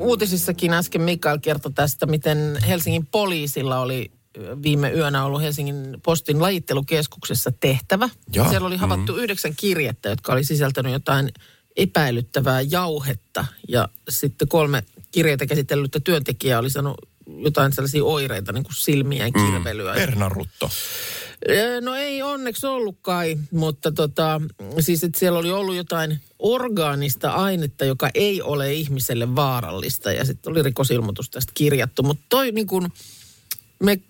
Uutisissakin äsken Mikael kertoi tästä, miten Helsingin poliisilla oli viime yönä ollut Helsingin postin lajittelukeskuksessa tehtävä. Joo. Siellä oli havaittu mm. yhdeksän kirjettä, jotka oli sisältänyt jotain epäilyttävää jauhetta. Ja sitten kolme kirjeitä käsitellyttä työntekijää oli sanonut jotain sellaisia oireita, niin kuin silmien kirvelyä. Mm. Pernarutto. No ei onneksi ollut kai, mutta tota, siis että siellä oli ollut jotain orgaanista ainetta, joka ei ole ihmiselle vaarallista. Ja sitten oli rikosilmoitus tästä kirjattu. Mutta toi niin kuin, me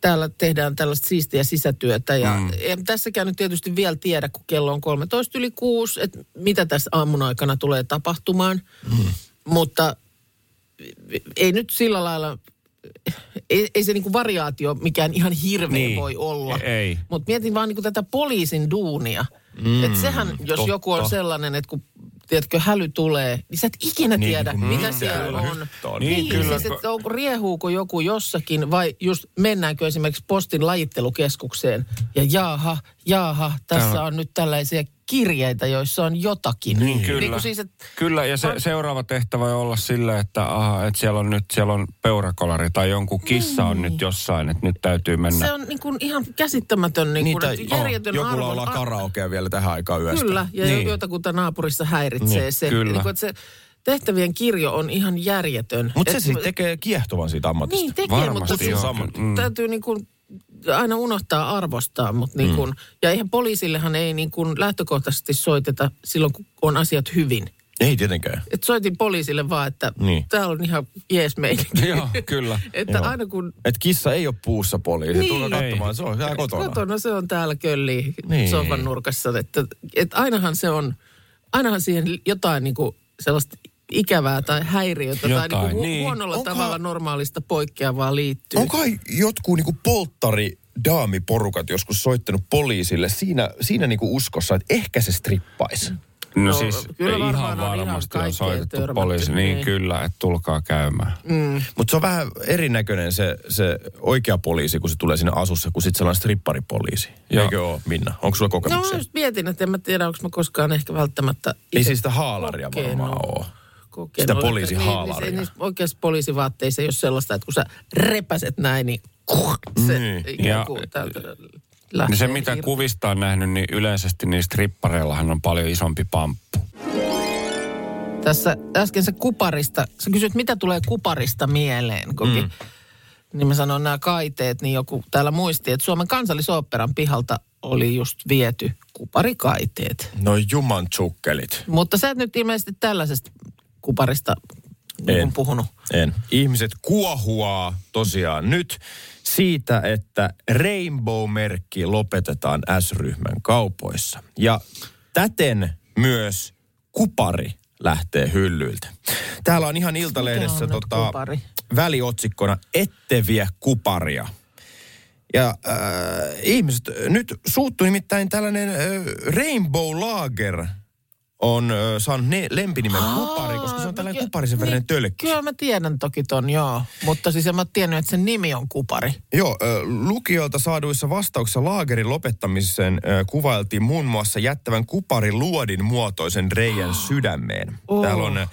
täällä tehdään tällaista siistiä sisätyötä. Ja mm. en tässäkään nyt tietysti vielä tiedä, kun kello on 13 yli 6, että mitä tässä aamun aikana tulee tapahtumaan. Mm. Mutta ei nyt sillä lailla, ei, ei se niinku variaatio mikään ihan hirveä Niin. niin. voi olla. Ei. Mutta mietin vaan niinku tätä poliisin duunia. Mm, että sehän, jos totta. joku on sellainen, että kun tiedätkö, häly tulee, niin sä et ikinä Niin, tiedä, kun mitä siellä on. on. Niin, Niin, kyllä. kyllä. Siis, että onko, riehuuko joku jossakin vai just mennäänkö esimerkiksi postin lajittelukeskukseen ja jaaha, jaaha, tässä Täällä- on nyt tällaisia kirjeitä, joissa on jotakin. Niin, kyllä. Niin siis, että Kyllä, ja se, seuraava tehtävä voi olla sille, että, aha, että siellä on nyt siellä on peurakolari tai jonkun kissa on nyt jossain, että nyt täytyy mennä. se on niin kuin ihan käsittämätön, niin kuin, Niitä, että järjetön joku arvon- laulaa karaokea vielä tähän aikaan yöstä. Kyllä, ja Niin. niin. jotakuta naapurissa häiritsee Niin, se. kyllä. Niin kuin, että se tehtävien kirjo on ihan järjetön. Mutta se siis tekee kiehtovan siitä ammatista. Niin tekee, Varmasti mutta joo. siis Mm. täytyy niin kuin aina unohtaa arvostaa, mutta niin kuin, ja eihän poliisillehan ei niin kuin lähtökohtaisesti soiteta silloin, kun on asiat hyvin. Ei tietenkään. Et soitin poliisille vaan, että Niin. täällä on ihan jees meininki. Joo, kyllä. että Joo. aina kun Et kissa ei ole puussa poliisi. Niin. Tulkaa katsomaan, se on ihan kotona. kotona se on täällä kölli Niin. sohvan nurkassa, että, että ainahan se on, ainahan siihen jotain niin kuin sellaista ikävää tai häiriötä tai Jotain, niin kuin hu- niin. huonolla Onko- tavalla normaalista poikkeavaa liittyy. On kai jotkut niinku polttari daamiporukat joskus soittanut poliisille siinä, siinä niinku uskossa, että ehkä se strippaisi. No, No, siis kyllä ihan varmaan on ihan varmasti on soitettu törmätty, poliisi. Niin, niin. kyllä, että tulkaa käymään. Mutta se on vähän erinäköinen se, se oikea poliisi, kun se tulee sinne asussa, kuin sitten sellainen stripparipoliisi. Joo. Eikö ole, Minna? Onko sulla No kokemuksia? just mietin, että en mä tiedä, onko mä koskaan ehkä välttämättä Ei siis sitä haalaria varmaan ole. Kokenut. Sitä Että poliisihaalaria. Niin, niin, se, niissä oikeassa poliisivaatteissa ei ole sellaista, että kun sä repäset näin, niin se Niin. ikään Ja- kuin täältä Niin se, mitä irti. kuvista on nähnyt, niin yleisesti niin strippareillahan on paljon isompi pamppu. Tässä äsken se kuparista, sä kysyt, mitä tulee kuparista mieleen, koki. Mm. Niin mä sanon nämä kaiteet, niin joku täällä muisti, että Suomen kansallisoopperan pihalta oli just viety kuparikaiteet. No juman tsukkelit. Mutta sä et nyt ilmeisesti tällaisesta kuparista niin En. puhunut. En. Ihmiset kuohuaa tosiaan nyt siitä, että Rainbow-merkki lopetetaan S-ryhmän kaupoissa. Ja täten myös kupari lähtee hyllyiltä. Täällä on ihan Iltalehdessä on tota, kupari? väliotsikkona Ette vie kuparia. Ja äh, ihmiset, nyt suuttuu nimittäin tällainen äh, Rainbow Lager on äh, saanut ne, lempinimen kupari, koska se on tällainen Aa, kuparisen värinen niin, tölkki. Kyllä mä tiedän toki ton, joo. Mutta siis en mä tiennyt, että sen nimi on kupari. Joo, lukijoilta saaduissa vastauksissa laagerin lopettamiseen ö, kuvailtiin muun muassa jättävän kuparin luodin muotoisen reijän sydämeen. Oh. Täällä on ö,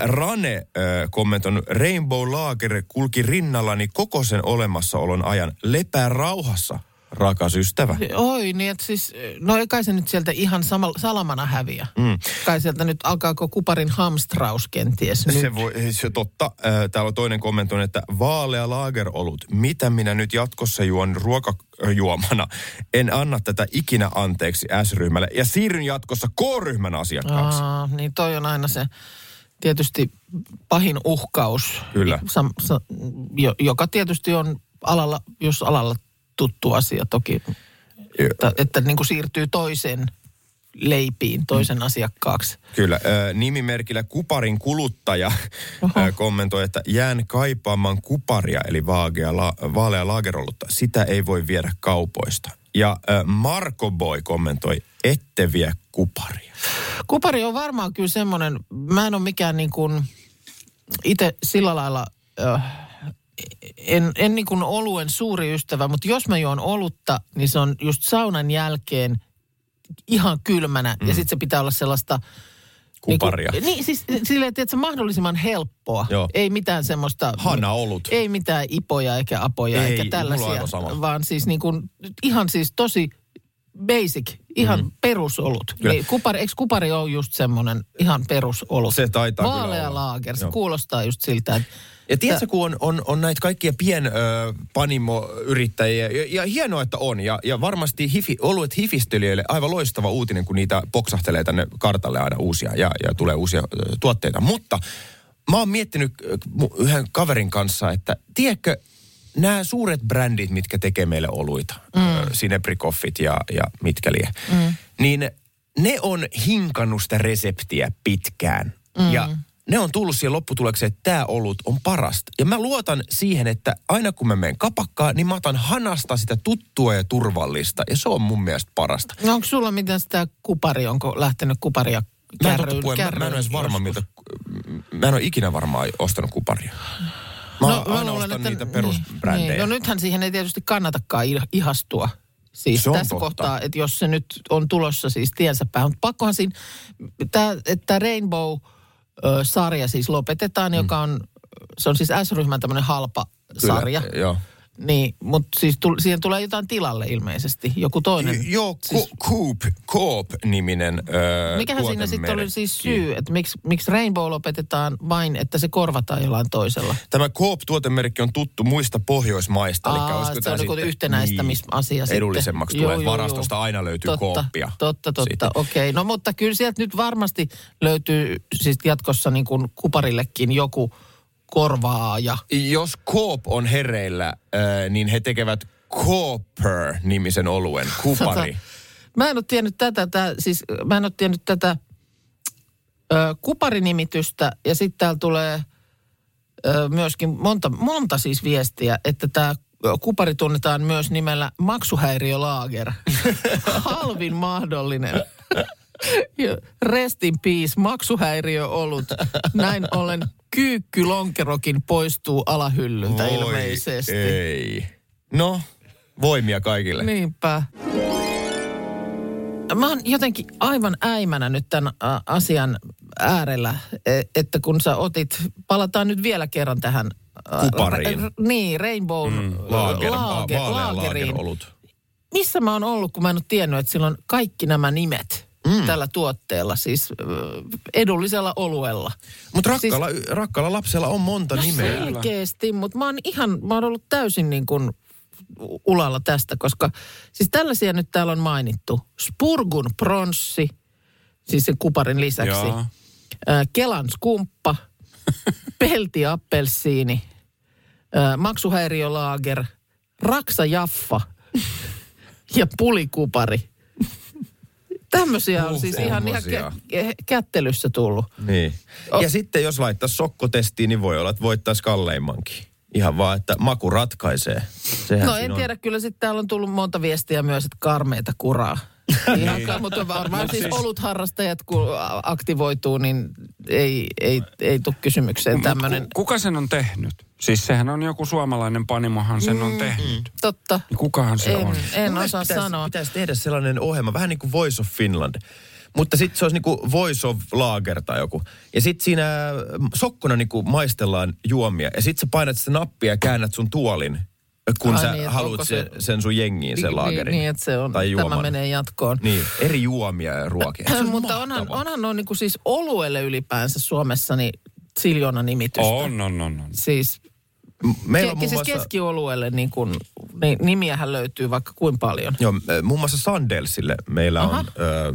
Rane kommentoinut, Rainbow Lager kulki rinnallani koko sen olemassaolon ajan. Lepää rauhassa, rakas ystävä. Oi, niin että siis, no ei kai se nyt sieltä ihan sama, salamana häviä. Mm. Kai sieltä nyt alkaako kuparin hamstraus kenties nyt. Se voi, se totta. Ö, Täällä on toinen kommentoinut, että vaalea laagerolut. Mitä minä nyt jatkossa juon ruokajuomana? En anna tätä ikinä anteeksi S-ryhmälle ja siirryn jatkossa K-ryhmän asiakkaaksi. Aa, niin toi on aina se tietysti pahin uhkaus. Kyllä. Sam, sa, jo, joka tietysti on alalla, jos alalla tuttu asia toki, että, että niin kuin siirtyy toisen leipiin toisen asiakkaaksi. Kyllä. Ö, nimimerkillä Kuparin kuluttaja ö, kommentoi, että jään kaipaamaan kuparia, eli vaagea, la, vaalea laagerollutta. Sitä ei voi viedä kaupoista. Ja ö, Marko Boy kommentoi, ette vie kuparia. Kupari on varmaan kyllä semmoinen, mä en ole mikään niin kuin itse sillä lailla, äh, en, en niin kuin oluen suuri ystävä, mutta jos mä juon olutta, niin se on just saunan jälkeen ihan kylmänä mm. ja sitten se pitää olla sellaista... Kuparia. Niin, kuin, niin siis silleen, että se mahdollisimman helppoa. Joo. Ei mitään semmoista... Hana olut. Ei mitään ipoja eikä apoja Ei, eikä tällaisia. Vaan siis niin kuin, ihan siis tosi basic, ihan mm. perusolut. Kyllä. Niin kupari, eikö kupari ole just semmoinen ihan perusolut? Se taitaa kyllä Vaalea olla. laager, se Joo. kuulostaa just siltä, että Ja tiedätkö, kun on, on, on näitä kaikkia pien ö, panimo-yrittäjiä, ja, ja hienoa, että on. Ja, ja varmasti hifi, oluet hifistelijöille aivan loistava uutinen, kun niitä poksahtelee tänne kartalle aina uusia ja, ja tulee uusia tuotteita. Mutta mä oon miettinyt yhden kaverin kanssa, että tiedätkö, nämä suuret brändit, mitkä tekee meille oluita, mm. Sinebrikoffit ja, ja mitkä lie, mm. niin ne on hinkannut sitä reseptiä pitkään. Mm. Ja ne on tullut siihen lopputulekseen, että tämä olut on parasta. Ja mä luotan siihen, että aina kun mä menen kapakkaan, niin mä otan hanasta sitä tuttua ja turvallista. Ja se on mun mielestä parasta. no onko sulla miten sitä kupari, onko lähtenyt kuparia Mä en, kärryyn? mä, mä en ole kärryyn edes varma, miltä, mä en ole ikinä varmaan ostanut kuparia. Mä no, aina luulen, ostan että- niitä perusbrändejä. Niin. No nythän siihen ei tietysti kannatakaan ih- ihastua. Siis Se on tässä totta. kohtaa, että jos se nyt on tulossa siis tiensä päähän. Mutta pakkohan siinä, tää, että Rainbow-sarja siis lopetetaan, mm. joka on, se on siis S-ryhmän tämmöinen halpa Kyllä, sarja. Joo. Niin, mutta siis tul, siihen tulee jotain tilalle ilmeisesti, joku toinen. Y- Joo, Siis-. Coop, Coop-niminen öö, Mikähän siinä sitten oli siis syy, että miksi, miksi Rainbow lopetetaan vain, että se korvataan jollain toisella? Tämä Coop-tuotemerkki on tuttu muista Pohjoismaista. Aa, eli se on joku yhtenäistämisasia niin, sitten. Edullisemmaksi Joo, tulee. joo, Varastosta joo. aina löytyy totta, Coopia. Totta, totta, okei. Okay. No mutta kyllä sieltä nyt varmasti löytyy siis jatkossa niin kuin kuparillekin joku korvaaja. Jos Coop on hereillä, niin he tekevät Cooper-nimisen oluen. Kupari. Tota, Mä en ole tiennyt tätä, tää, siis mä en ole tiennyt tätä ö, kuparinimitystä ja sitten täällä tulee ö, myöskin monta, monta siis viestiä, että tämä kupari tunnetaan myös nimellä maksuhäiriölaager. Halvin mahdollinen. Ja Rest in peace, maksuhäiriöolut. Näin ollen kyykkylonkerokin poistuu alahyllyltä Voi ilmeisesti. ei. No, voimia kaikille. Niinpä. Mä oon jotenkin aivan äimänä nyt tämän asian äärellä, e- että kun sä otit, palataan nyt vielä kerran tähän. Kupariin. r- niin, Rainbow mm, Laager, laage, va- vaalea laageriin. Missä mä oon ollut, kun mä en ole tiennyt, että sillä on kaikki nämä nimet mm. tällä tuotteella, siis edullisella oluella. Mutta rakkaalla, siis, rakkaalla lapsella on monta No nimeä. selkeästi, mutta mä oon ihan, mä oon ollut täysin niin kuin ulalla tästä, koska siis tällaisia nyt täällä on mainittu. Spurgun pronssi, siis sen kuparin lisäksi. Joo. Kelan skumppa, pelti appelsiini, ää, maksuhäiriölaager, raksa jaffa ja pulikupari. Tämmöisiä on siis ihan, ihan kä- kättelyssä tullut. Niin. Oh. Ja sitten jos laittaisi sokkotestiin, niin voi olla, että voittaisi kalleimmankin. Ihan vaan, että maku ratkaisee. Sehän No en on. tiedä, kyllä sitten täällä on tullut monta viestiä myös, että karmeita kuraa. Ihan, mutta varmaan siis olutharrastajat, kun a- aktivoituu, niin ei, ei, ei tule kysymykseen tämmöinen. ku- kuka sen on tehnyt? Siis sehän on joku suomalainen panimohan sen on tehnyt. Totta. Niin Kukahan se En, on? en Mun osaa pitäisi, sanoa. Pitäisi tehdä sellainen ohjelma, vähän niin kuin Voice of Finland. Mutta sitten se olisi niin kuin Voice of Lager tai joku. Ja sitten siinä sokkona niin kuin maistellaan juomia. Ja sitten sä painat sitä nappia ja käännät sun tuolin, kun Ai sä niin, haluat se, se- sen sun jengiin, sen Niin, laagerin. Niin, että se on, tai tämä menee jatkoon. Niin, eri juomia ja ruokia. Se on Mutta onhan, onhan on niin kuin siis oluelle ylipäänsä Suomessa niin siljoona nimitystä. On, on, on, on. Siis, Meillä on ke, muun siis muassa... keskioluelle niin kuin, niin nimiähän löytyy vaikka kuin paljon. Joo, muun muassa Sandelsille meillä Aha. on ö,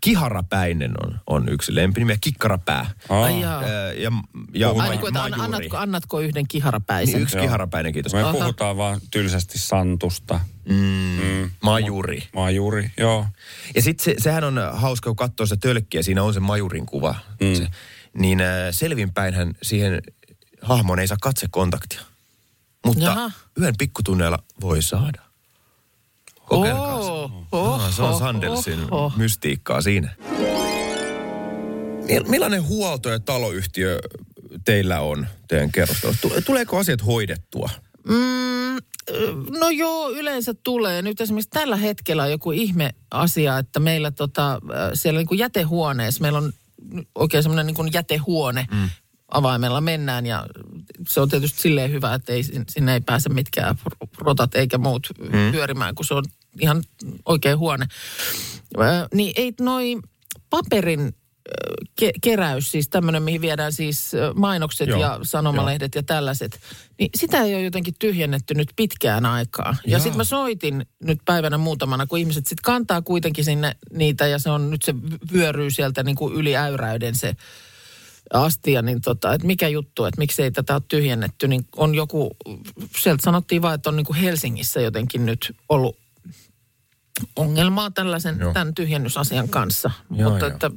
Kiharapäinen on, on yksi lempinimi ja Kikkarapää. Ai jaa. Ää, ja, ja Ai ma- niin kuin, että an- annatko, annatko yhden kiharapäisen? Niin, yksi Joo. kiharapäinen, kiitos. Me Aha. puhutaan vaan tylsästi Santusta. Mm, majuri. Majuri, joo. Ja sitten se, sehän on hauska, kun katsoo sitä tölkkiä, siinä on se majurin kuva. Mm. Se, niin äh, selvinpäinhän siihen hahmoon ei saa katsekontaktia. Mutta Jaha. yhden pikkutunneilla voi saada. Kokeilkaa. Oh, Aa, se on oho, Sandelsin oho. mystiikkaa siinä. Mil- Millainen huolto- ja taloyhtiö teillä on teidän kerrostelussa? Tu- Tuleeko asiat hoidettua? Mm, no joo, yleensä tulee. Nyt esimerkiksi tällä hetkellä on joku ihme asia, että meillä tota, äh, siellä niin kuin jätehuoneessa, meillä on oikein semmoinen niin jätehuone. Mm. Avaimella mennään ja se on tietysti silleen hyvä, että ei, sinne ei pääse mitkään rotat eikä muut mm. pyörimään, kun se on ihan oikein huone. Niin ei noi paperin ke- keräys, siis tämmöinen, mihin viedään siis mainokset Joo, ja sanomalehdet ja tällaiset, niin sitä ei ole jotenkin tyhjennetty nyt pitkään aikaa. Ja sitten mä soitin nyt päivänä muutamana, kun ihmiset sitten kantaa kuitenkin sinne niitä ja se on nyt se vyöryy sieltä niin kuin yli äyräyden se astia, niin tota, että mikä juttu, että miksi ei tätä ole tyhjennetty, niin on joku, sieltä sanottiin vaan, että on niin kuin Helsingissä jotenkin nyt ollut ongelmaa tällaisen, Joo. tämän tyhjennysasian kanssa. Joo, Mutta joo. että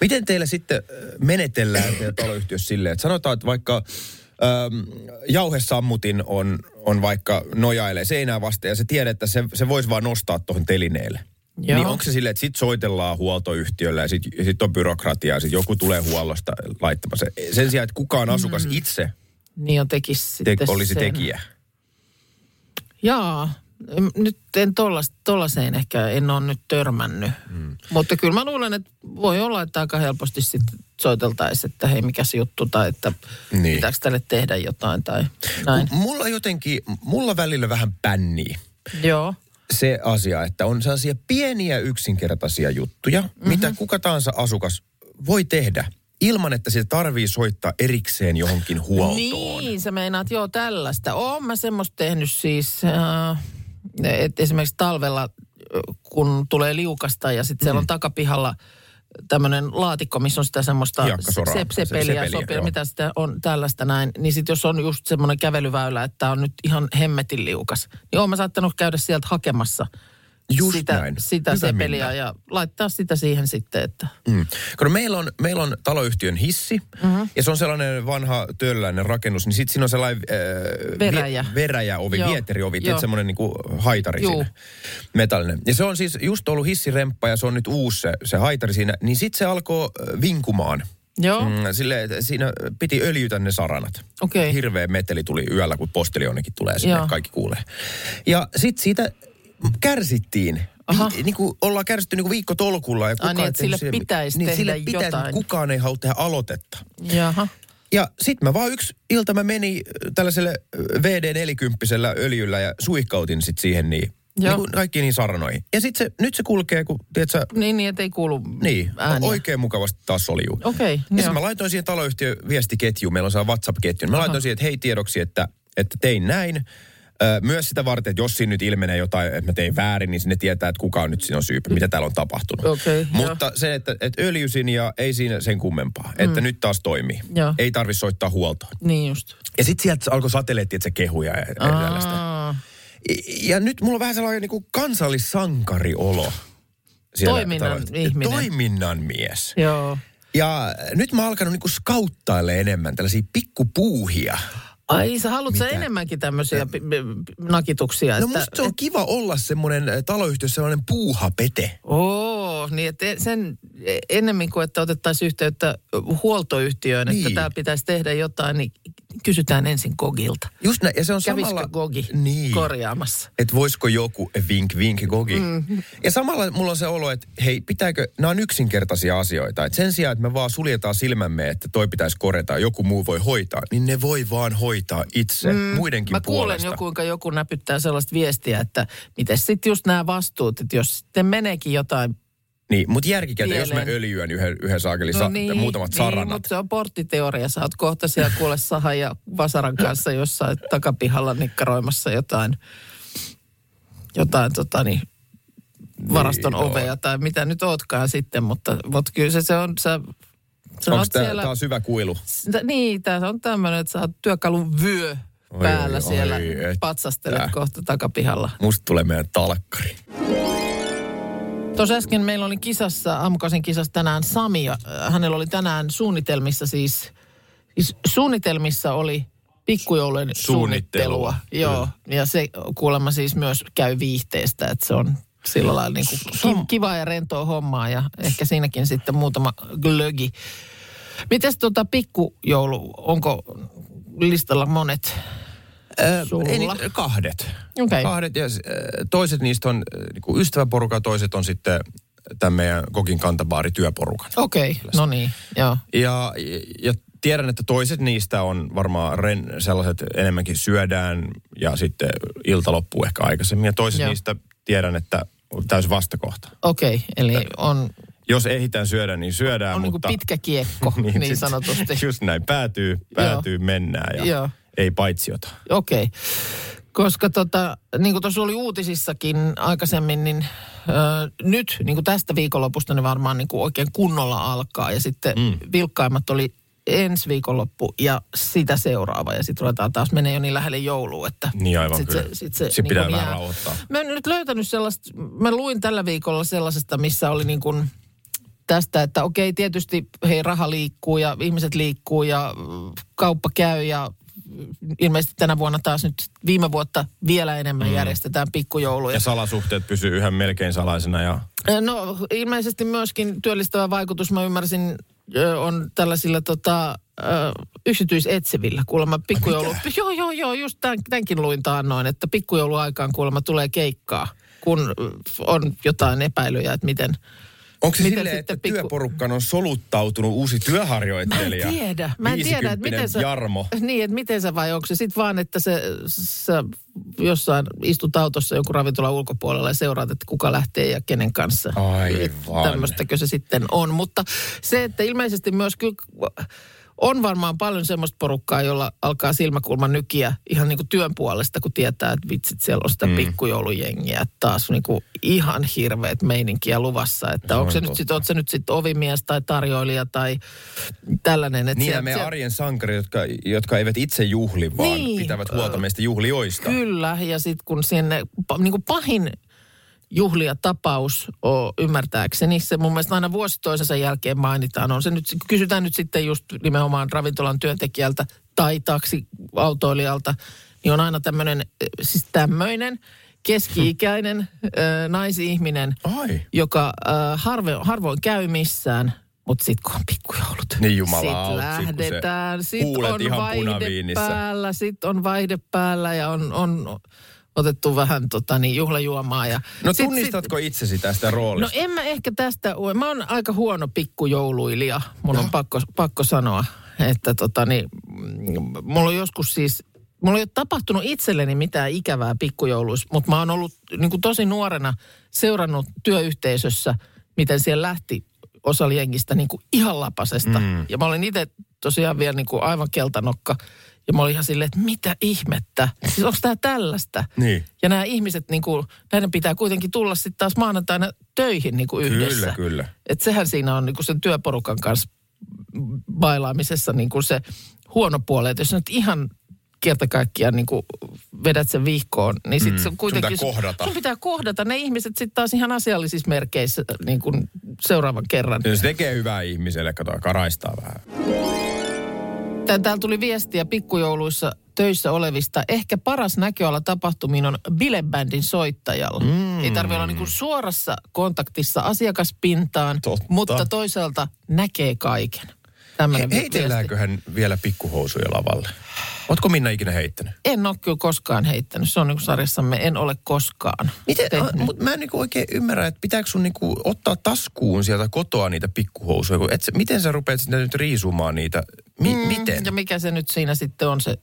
Miten teille sitten menetellään taloyhtiössä silleen, että sanotaan, että vaikka ähm, jauhesammutin on, on vaikka nojailee seinää vasten ja se tiedät, että se, se voisi vaan nostaa tuohon telineelle. Joo. Niin onko se silleen, että sit soitellaan huoltoyhtiölle ja sit, sit on byrokratiaa ja sit joku tulee huollosta laittamaan se. Sen sijaan, että kukaan asukas mm. itse niin on tekisi te, sitten olisi sen. tekijä. Jaa, nyt en tollas, tollaseen ehkä en ole nyt törmännyt. Mm. Mutta kyllä mä luulen, että voi olla, että aika helposti sitten soiteltaisiin, että hei mikä se juttu tai että Niin. niin. pitääkö tälle tehdä jotain tai näin. M- Mulla jotenkin, mulla välillä vähän pännii. Joo. Se asia, että on sellaisia pieniä yksinkertaisia juttuja, mm-hmm. mitä kuka tahansa asukas voi tehdä ilman, että se tarvii soittaa erikseen johonkin huoltoon. Niin, sä meinaat, joo tällaista. Oon mä semmoista tehnyt siis, äh, että esimerkiksi talvella, äh, kun tulee liukasta ja sitten Mm. siellä on takapihalla tämmöinen laatikko, missä on sitä semmoista Hiekkasoraa. se, Se- sepeliä, sepeliä, sopia, mitä sitä on tällaista näin. Niin sitten jos on just semmoinen kävelyväylä, että on nyt ihan hemmetin liukas, niin oon mä saattanut käydä sieltä hakemassa Just sitä, näin. sitä Hyvä sepeliä Minna. ja laittaa sitä siihen sitten, että Mm. Kun meillä on, meillä on taloyhtiön hissi, mm-hmm. ja se on sellainen vanha töölläinen rakennus, niin sitten siinä on sellainen äh, Veräjä. Vie, veräjäovi, Joo. vieteriovi, Joo. semmoinen niinku haitari Juu. siinä, metallinen. Ja se on siis just ollut hissiremppa ja se on nyt uusi se, se haitari siinä, niin sitten se alkoi vinkumaan. joo, mm. Sille, että siinä piti öljytä ne saranat. Okei. Hirveä meteli tuli yöllä, kun postilionekin tulee sinne, Joo. kaikki kuulee. Ja sitten siitä kärsittiin. Aha. Vi, niin kuin ollaan kärsitty niin kuin viikko tolkulla. Ja kukaan niin, ei että sille pitäisi niin, tehdä sille pitäisi, jotain. kukaan ei halua tehdä aloitetta. jaha. Ja sitten mä vaan yksi ilta mä menin äh, tällaiselle äh, VD40 öljyllä ja suihkautin sitten siihen niin, Joo. niin kuin kaikkiin niin saranoihin. Ja sitten se, nyt se kulkee, kun tiedätkö, Niin, niin, että ei kuulu niin, ääniä. oikein mukavasti taas soljuu. Okei, Ja joo. sitten mä laitoin siihen taloyhtiön viestiketjuun, meillä on se WhatsApp-ketju. Mä Aha. laitoin siihen, että hei tiedoksi, että, että tein näin. Myös sitä varten, että jos siinä nyt ilmenee jotain, että mä tein väärin, niin sinne tietää, että kuka on nyt siinä on syypä, mitä täällä on tapahtunut. Okei, Mutta se, että, että öljysin ja ei siinä sen kummempaa, että nyt taas toimii. Joo. Ei tarvi soittaa huoltoon. Niin just. Ja sitten sieltä alkoi satelliitti, että se kehuja ja, ja tällaista. Ja nyt mulla on vähän sellainen niin kuin kansallissankariolo. siellä Toiminnan taloyhtiössä. ihminen. Toiminnan mies. joo. Ja nyt mä oon alkanut niinku skauttaille enemmän tällaisia pikkupuuhia. Ai, sä haluat sä enemmänkin tämmöisiä pi- nakituksia? No että, musta se on kiva olla semmoinen taloyhtiössä sellainen puuhapete. Oo, niin että sen ennemmin kuin että otettaisiin yhteyttä huoltoyhtiöön, Niin. että täällä pitäisi tehdä jotain, niin kysytään ensin Gogilta. Just näin, ja se on Kävisikö samalla... Gogi Niin. korjaamassa? Että voisiko joku vink vink gogi. Mm. Ja samalla mulla on se olo, että hei, pitääkö, nämä on yksinkertaisia asioita. Että sen sijaan, että me vaan suljetaan silmämme, että toi pitäisi korjata, joku muu voi hoitaa, niin ne voi vaan hoitaa itse mm. muidenkin Mä kuulen puolesta. jo, kuinka joku näpyttää sellaista viestiä, että miten sitten just nämä vastuut, että jos sitten meneekin jotain Niin, mutta järkikäteen, jos mä öljyän yhden, yhden saakelin sa- muutamat niin, saranat. mutta se on porttiteoria. Sä oot kohta siellä kuule Sahan ja Vasaran kanssa jossain takapihalla nikkaroimassa jotain, jotain tota niin, varaston Niin, ovea tai mitä nyt ootkaan sitten, mutta, mutta kyllä se, se on, sä, sä Onko tämä siellä, taas hyvä kuilu? Sitä- Niin, tämä on tämmöinen, että sä oot työkalun vyö Oi, päällä oi, siellä, oi, patsastelet kohta takapihalla. Musta tulee meidän talkkari. Tuossa äsken meillä oli kisassa, aamukasin kisassa tänään Sami, ja äh, hänellä oli tänään suunnitelmissa siis, siis suunnitelmissa oli pikkujoulujen Suunnittelua. suunnittelua. Joo, ja se kuulemma siis myös käy viihteestä, että se on sillä lailla niin kuin ki- kivaa ja rentoa hommaa ja ehkä siinäkin sitten muutama glögi. Mites tota pikkujoulu, onko listalla monet sulla? Ei, niin, kahdet. Okei. Kahdet ja toiset niistä on niinku ystäväporukka, toiset on sitten tämän meidän kokin kantabaari työporukan. Okei, okay, no niin, joo. Ja, ja tiedän, että toiset niistä on varmaan ren, sellaiset enemmänkin syödään ja sitten ilta loppuu ehkä aikaisemmin. Ja toiset Joo. niistä tiedän, että on täysin vastakohta. Okei, okay, eli on, Jos ehditään syödä, niin syödään, on niin mutta... kuin pitkä kiekko, niin, niin sanotusti. Just näin, päätyy, päätyy, mennään ja Joo. Ei paitsiota. Okei. Okay. Koska tota, niin kuin tuossa oli uutisissakin aikaisemmin, niin ö, nyt niin kuin tästä viikonlopusta ne varmaan niin kuin oikein kunnolla alkaa. Ja sitten mm. vilkkaimmat oli ensi viikonloppu ja sitä seuraava. Ja sitten ruvetaan taas menee jo niin lähelle joulua, että Niin aivan sit kyllä. se, sit se, Sit pitää niin kuin vähän rauhoittaa. Mä en nyt löytänyt sellaista, mä luin tällä viikolla sellaisesta, missä oli niin kuin tästä, että okei, tietysti hei, raha liikkuu ja ihmiset liikkuu ja kauppa käy ja ilmeisesti tänä vuonna taas nyt viime vuotta vielä enemmän mm. järjestetään pikkujouluja. Ja salasuhteet pysyy yhä melkein salaisena ja No ilmeisesti myöskin työllistävä vaikutus, mä ymmärsin, on tällaisilla tota, yksityisetsevillä. Kuulemma pikkujoulu... Joo, joo, joo, just tämän, tämänkin luin taannoin, että pikkujouluaikaan kuulemma tulee keikkaa, kun on jotain epäilyjä, että miten... Onko se Miten silleen, että pikku- työporukkaan on soluttautunut uusi työharjoittelija? Mä en tiedä. Mä en tiedä, että miten sä... Jarmo. Niin, että miten sä vai onko se sitten vaan, että se, sä jossain istut autossa jonkun ravintolan ulkopuolella ja seuraat, että kuka lähtee ja kenen kanssa. Aivan. Tämmöistäkö se sitten on. Mutta se, että ilmeisesti myös kyllä on varmaan paljon semmoista porukkaa, jolla alkaa silmäkulma nykiä ihan niin kuin työn puolesta, kun tietää, että vitsit, siellä on sitä mm. pikkujoulujengiä. Että Taas niin kuin ihan hirveät meininkiä luvassa. Että Se onko on se nyt sitten, se nyt sitten ovimies tai tarjoilija tai tällainen. Että Niin ja sieltä- meidän sieltä- arjen sankarit, jotka, jotka eivät itse juhli, vaan Niin. pitävät huolta meistä juhlioista. Kyllä, ja sitten kun sinne niin kuin pahin juhliatapaus on ymmärtääkseni, se. Mun mielestä aina vuosi toisensa jälkeen mainitaan, on se nyt, kysytään nyt sitten just nimenomaan ravintolan työntekijältä tai taksiautoilijalta, niin on aina tämmöinen, siis tämmöinen keski-ikäinen äh, naisihminen, Ai. joka äh, harve, harvoin käy missään, mutta sitten kun on pikkujoulut, Niin sit kun se lähdetään, sit on vaihde päällä, sit on vaihde päällä ja on, on otettu vähän tota, niin, juhlajuomaa. Ja No sit- tunnistatko itsesi tästä Sit, no roolista? en mä ehkä tästä, mä oon aika huono pikkujouluilija, mun on pakko, pakko sanoa, että tota, niin, mulla on joskus siis, mulla ei ole tapahtunut itselleni mitään ikävää pikkujouluissa, mutta mä oon ollut niin kuin tosi nuorena seurannut työyhteisössä, miten siellä lähti osa jengistä niin kuin ihan lapasesta. Mm. Ja mä olin itse tosiaan vielä niin kuin aivan keltanokka. Ja mä olin ihan silleen, että mitä ihmettä? Siis onko tämä tällaista? Niin. Ja nämä ihmiset, niin kuin, näiden pitää kuitenkin tulla sitten taas maanantaina töihin niin kuin yhdessä. Kyllä, kyllä. Et sehän siinä on niin kuin sen työporukan kanssa bailaamisessa niin kuin se huono puoli. Että jos nyt ihan kerta kaikkiaan niin kuin vedät sen vihkoon, niin sitten mm, se on kuitenkin... pitää kohdata. Sun pitää kohdata ne ihmiset sitten taas ihan asiallisissa merkeissä niin kuin seuraavan kerran. Se tekee hyvää ihmiselle, kato, karaistaa vähän. Täällä tuli viestiä pikkujouluissa töissä olevista. Ehkä paras näköala tapahtumiin on bilebändin soittajalla. Mm. Ei tarvitse olla niinku suorassa kontaktissa asiakaspintaan, Totta. mutta toisaalta näkee kaiken. He, heitelläänköhän vielä pikkuhousuja lavalle? Ootko Minna ikinä heittänyt? En ole kyllä koskaan heittänyt. Se on niin sarjassamme en ole koskaan Miten, a, mut mä en niinku oikein ymmärrä, että pitääkö sun niinku ottaa taskuun sieltä kotoa niitä pikkuhousuja. kun Et sä, miten sä rupeat sitten nyt riisumaan niitä? Mi, mm, miten? Ja mikä se nyt siinä sitten on se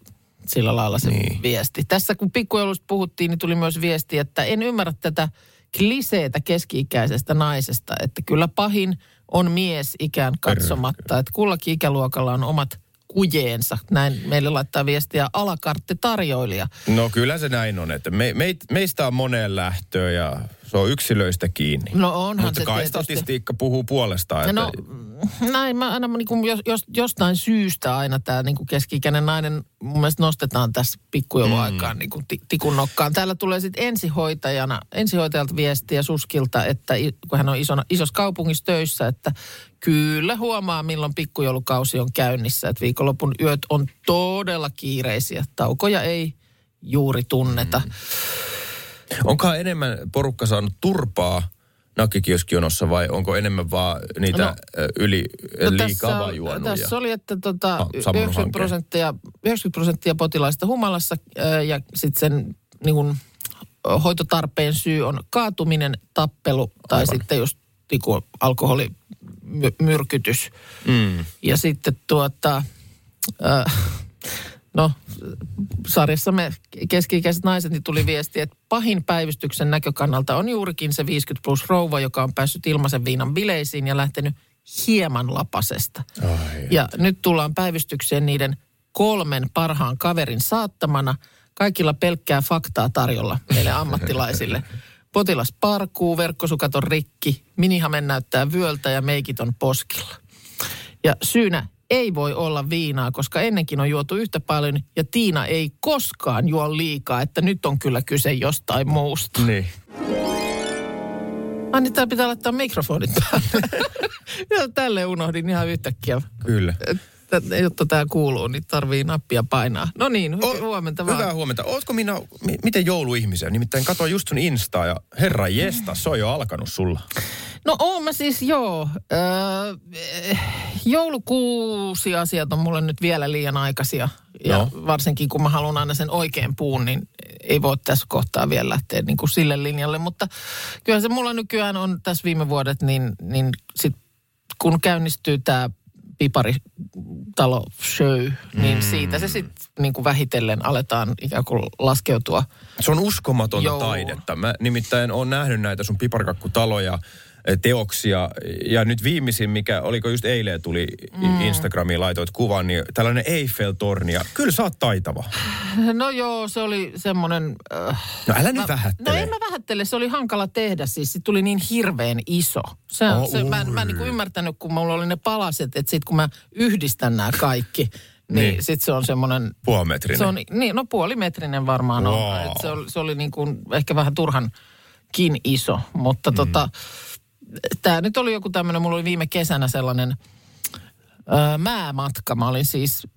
sillä lailla se niin. viesti. Tässä kun pikkujoulusta puhuttiin, niin tuli myös viesti, että en ymmärrä tätä kliseetä keski-ikäisestä naisesta, että kyllä pahin on mies ikään katsomatta, että kullakin ikäluokalla on omat kujeensa. Näin meille laittaa viestiä alakartte tarjoilija. No kyllä se näin on, että me, meit, meistä on moneen lähtöön ja se on yksilöistä kiinni. No onhan Mutta se kai tietysti. statistiikka puhuu puolestaan. Että, No näin, mä aina niin kuin jos, jos, jostain syystä aina tämä niin keski-ikäinen nainen mun mielestä nostetaan tässä pikkujouluaikaan mm. niin kuin tikun nokkaan. Täällä tulee sitten ensihoitajana, ensihoitajalta viestiä Suskilta, että kun hän on isona, isossa kaupungissa töissä, että kyllä huomaa milloin pikkujoulukausi on käynnissä. Että viikonlopun yöt on todella kiireisiä. Taukoja ei juuri tunneta. Mm. Onkohan enemmän porukka saanut turpaa nakkikioskionossa vai onko enemmän vaan niitä No, no, yli liikaa vaan juonut? tässä oli, että tota, Ah, sammunut 90, hankeen. prosenttia, 90 prosenttia potilaista humalassa ja sitten sen niin kun, hoitotarpeen syy on kaatuminen, tappelu tai Aivan. sitten just niin alkoholimyrkytys. Mm. Ja sitten tuota, äh, no sarjassamme keski-ikäiset naiset niin tuli viesti, että pahin päivystyksen näkökannalta on juurikin se 50 plus rouva, joka on päässyt ilmaisen viinan bileisiin ja lähtenyt hieman lapasesta. Ai. Ja nyt tullaan päivystykseen niiden kolmen parhaan kaverin saattamana. Kaikilla pelkkää faktaa tarjolla meille ammattilaisille. Potilas parkuu, verkkosukat on rikki, minihamen näyttää vyöltä ja meikit on poskilla. Ja syynä ei voi olla viinaa, koska ennenkin on juotu yhtä paljon ja Tiina ei koskaan juo liikaa, että nyt on kyllä kyse jostain muusta. Niin. Ai niin, täällä pitää laittaa mikrofonit päälle. ja tälle unohdin ihan yhtäkkiä. Kyllä. Että, jotta tämä kuuluu, niin tarvii nappia painaa. No niin, hu- huomenta vaan. Hyvää huomenta. Ootko minä, mi, miten jouluihmisiä? Nimittäin katsoin just sun Instaa ja herra jesta, se on jo alkanut sulla. No oon mä siis joo. Öö, joulukuusi asiat on mulle nyt vielä liian aikaisia. Ja No. varsinkin kun mä haluan aina sen oikein puun, niin ei voi tässä kohtaa vielä lähteä niin kuin sille linjalle. Mutta kyllä se mulla nykyään on tässä viime vuodet, niin, niin sit kun käynnistyy tämä piparitalo show, niin Mm. siitä se sitten niin kuin vähitellen aletaan ikään kuin laskeutua. Se on uskomatonta Joo. taidetta. Mä nimittäin oon nähnyt näitä sun piparkakkutaloja, teoksia. Ja nyt viimeisin, mikä, oliko just eilen tuli mm. Instagramiin, laitoit kuvan, niin tällainen Eiffel-torni. Ja kyllä sä oot taitava. No joo, se oli semmoinen... Äh, No älä nyt Mä- vähättele. No en mä vähättele, se oli hankala tehdä, siis se tuli niin hirveän iso. Se, Oh, se, mä, en- mä en niin ymmärtänyt, kun mulla oli ne palaset, että sit kun mä yhdistän nämä kaikki, niin, Niin. niin. sit se on semmoinen... Puolimetrinen. Se on, niin, no puolimetrinen varmaan on. Wow. Et se oli, se oli niin kuin ehkä vähän turhankin iso, mutta mm. tota, tämä nyt oli joku tämmöinen, mulla oli viime kesänä sellainen ö, määmatka. Mä olin siis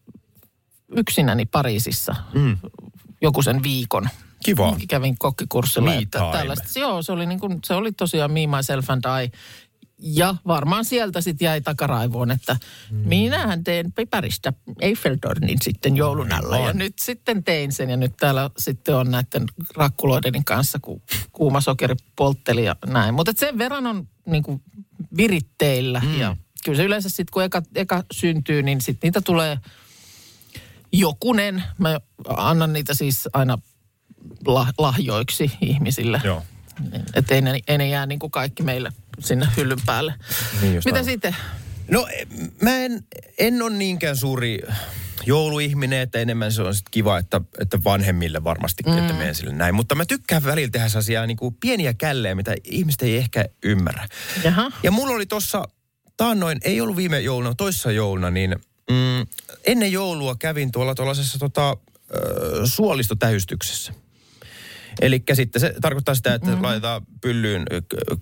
yksinäni Pariisissa mm. joku sen viikon. Kiva. Kävin kokkikurssilla. Me että tällaista. Joo, se oli, niin kuin, se oli tosiaan Me, Myself and I. Ja varmaan sieltä sitten jäi takaraivoon, että mm. minähän teen piparista Eiffeltornin sitten joulun alla. Ja nyt sitten tein sen ja nyt täällä sitten on näiden rakkuloideni kanssa, kun kuuma sokeri poltteli ja näin. Mutta sen verran on niin kuin viritteillä mm. ja kyllä se yleensä sitten kun eka, eka syntyy, niin sitten niitä tulee jokunen. Mä annan niitä siis aina lah, lahjoiksi ihmisille. Joo. Että ei ne, ei ne jää niin kuin kaikki meille sinne hyllyn päälle. Niin Mitä sitten? No mä en, en ole niinkään suuri jouluihminen, että enemmän se on sit kiva, että, että vanhemmille varmasti, mm. että menen sille näin. Mutta mä tykkään välillä tehdä sellaisia niin kuin pieniä källejä, mitä ihmiset ei ehkä ymmärrä. Jaha. Ja mulla oli tossa taannoin, ei ollut viime jouluna, toissa jouluna, niin mm, ennen joulua kävin tuolla tuollaisessa tota, ö, suolistotähystyksessä. Eli sitten se tarkoittaa sitä, että mm. laitetaan pyllyyn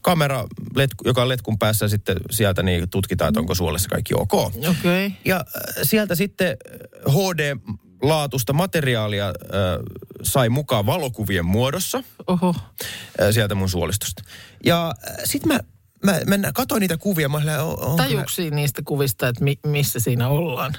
kamera, letku, joka on letkun päässä ja sitten sieltä niin tutkitaan, että onko suolessa kaikki ok. Okei. Okay. Ja äh, sieltä sitten äh, HD-laatusta materiaalia äh, sai mukaan valokuvien muodossa Oho. äh, sieltä mun suolistosta. Ja äh, sitten mä, mä, mä katsoin niitä kuvia, mä olin, on, on kyllä- Tajuksi niistä kuvista, että mi, missä siinä ollaan?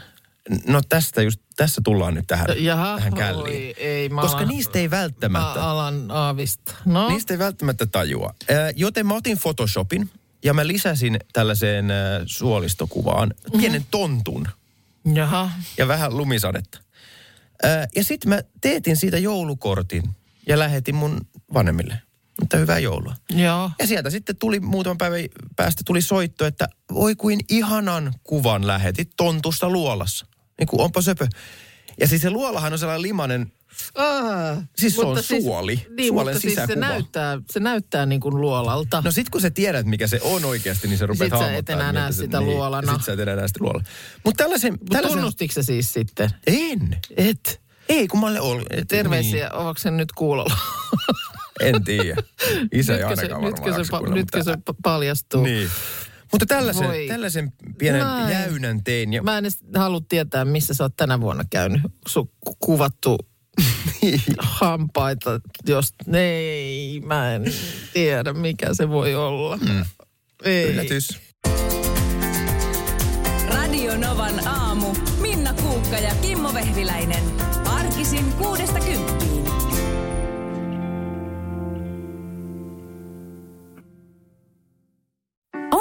No tästä just, tässä tullaan nyt tähän, Jaha, tähän källiin. oi, ei, mä Koska alan, niistä ei välttämättä, Mä alan aavista. No, niistä ei välttämättä tajua. Joten mä otin Photoshopin ja mä lisäsin tällaiseen suolistokuvaan pienen tontun. jaha. ja vähän lumisadetta. Ja sitten mä teetin siitä joulukortin ja lähetin mun vanhemmille. Mutta hyvää joulua. Joo. Ja sieltä sitten tuli muutaman päivän päästä tuli soitto, että voi kuin ihanan kuvan lähetit tontusta luolassa. Niin kuin onpa söpö. Ja siis se luolahan on sellainen limanen, Ah, Siis se on mutta suoli, niin, suolen mutta siis se sisäkuva. näyttää, se näyttää niin kuin luolalta. No sit kun sä tiedät, mikä se on oikeasti, niin se rupeat Sit sä et hahmottaa, enää näe sitä niin, luolana. Sit sä et enää näe sitä luolana. Mutta tällaisen, Mutta tällaisen... tunnustiko se siis sitten? En. Et. Ei, kun mä olen ollut. et- Terveisiä, niin. onko se nyt kuulolla? Niin, en tiedä. Isä ei nytkö se, ainakaan nytkö varmaan se, pa, nytkö se pa- paljastuu? Niin. Mutta tällaisen, Voi. tällaisen pienen Näin. jäynän tein. Ja, Mä en edes halua tietää, missä sä oot tänä vuonna käynyt. Sun ku- kuvattu hampaita, jos... Ei, mä en tiedä, mikä se voi olla. Mm. Ei. yllätys. Radio Novan aamu. Minna Kuukka ja Kimmo Vehviläinen.